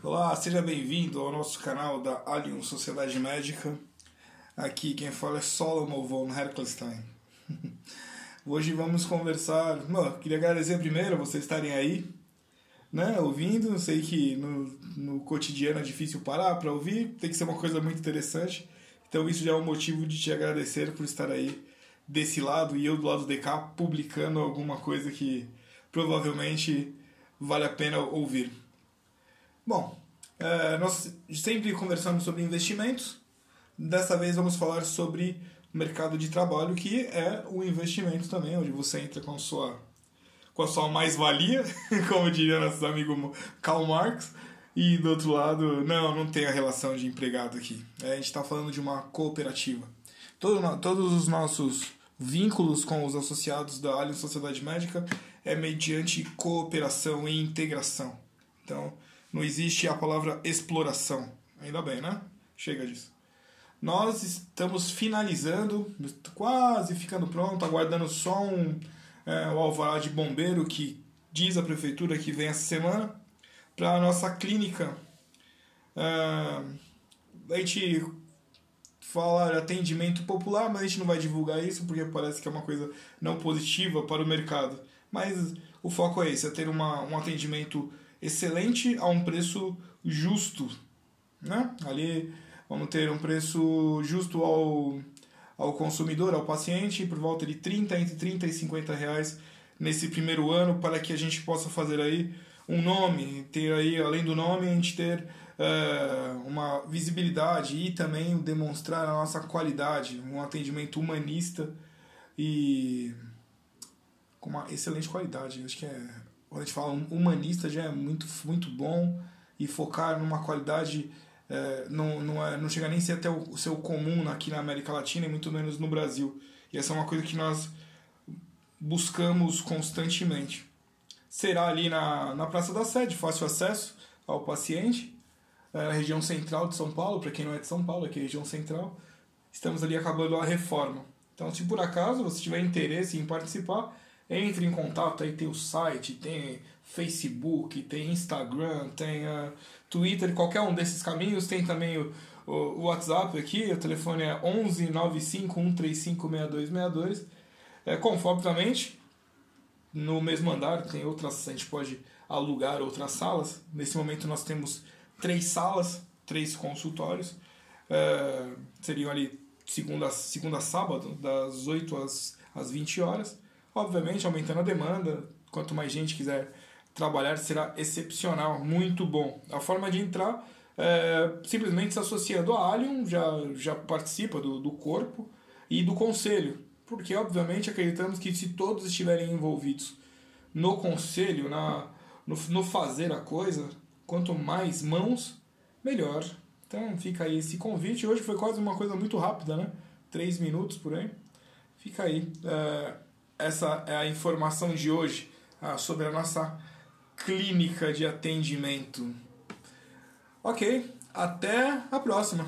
Olá, seja bem-vindo ao nosso canal da Alien Sociedade Médica. Aqui quem fala é Solomon von Herkelstein. Hoje vamos conversar. Bom, queria agradecer primeiro vocês estarem aí, né, ouvindo. Sei que no, no cotidiano é difícil parar para ouvir, tem que ser uma coisa muito interessante. Então, isso já é um motivo de te agradecer por estar aí desse lado e eu do lado de cá publicando alguma coisa que provavelmente vale a pena ouvir. Bom, é, nós sempre conversamos sobre investimentos. Dessa vez vamos falar sobre mercado de trabalho, que é o investimento também, onde você entra com a sua, com a sua mais-valia, como diria nosso amigo Karl Marx. E do outro lado, não, não tem a relação de empregado aqui. É, a gente está falando de uma cooperativa. Todo, todos os nossos vínculos com os associados da Allianz Sociedade Médica é mediante cooperação e integração. Então, não existe a palavra exploração. Ainda bem, né? Chega disso. Nós estamos finalizando, quase ficando pronto, aguardando só um, é, o alvará de bombeiro que diz a prefeitura que vem essa semana para a nossa clínica. É, a gente falar atendimento popular, mas a gente não vai divulgar isso porque parece que é uma coisa não positiva para o mercado. Mas o foco é esse, é ter uma, um atendimento excelente a um preço justo. Né? Ali vamos ter um preço justo ao, ao consumidor, ao paciente, por volta de 30, entre 30 e 50 reais nesse primeiro ano, para que a gente possa fazer aí um nome, ter aí, além do nome, a gente ter uh, uma visibilidade e também demonstrar a nossa qualidade, um atendimento humanista e com uma excelente qualidade. Acho que é quando a gente fala humanista já é muito, muito bom e focar numa qualidade é, não, não, é, não chega nem a ser até o seu comum aqui na América Latina e muito menos no Brasil. E essa é uma coisa que nós buscamos constantemente. Será ali na, na Praça da Sede, fácil acesso ao paciente, é, na região central de São Paulo, para quem não é de São Paulo, aqui é região central. Estamos ali acabando a reforma. Então, se por acaso você tiver interesse em participar, entre em contato, aí tem o site, tem Facebook, tem Instagram, tem uh, Twitter, qualquer um desses caminhos. Tem também o, o, o WhatsApp aqui, o telefone é 11 95 135 6262. É, conformemente, no mesmo andar tem outras, a gente pode alugar outras salas. Nesse momento nós temos três salas, três consultórios. É, seriam ali segunda, segunda sábado, das 8 às, às 20 horas. Obviamente, aumentando a demanda, quanto mais gente quiser trabalhar, será excepcional, muito bom. A forma de entrar é simplesmente se associando a Allium, já, já participa do, do corpo e do conselho, porque obviamente acreditamos que se todos estiverem envolvidos no conselho, na, no, no fazer a coisa, quanto mais mãos, melhor. Então fica aí esse convite. Hoje foi quase uma coisa muito rápida, né? Três minutos por aí. Fica aí. É essa é a informação de hoje ah, sobre a nossa clínica de atendimento. Ok, até a próxima.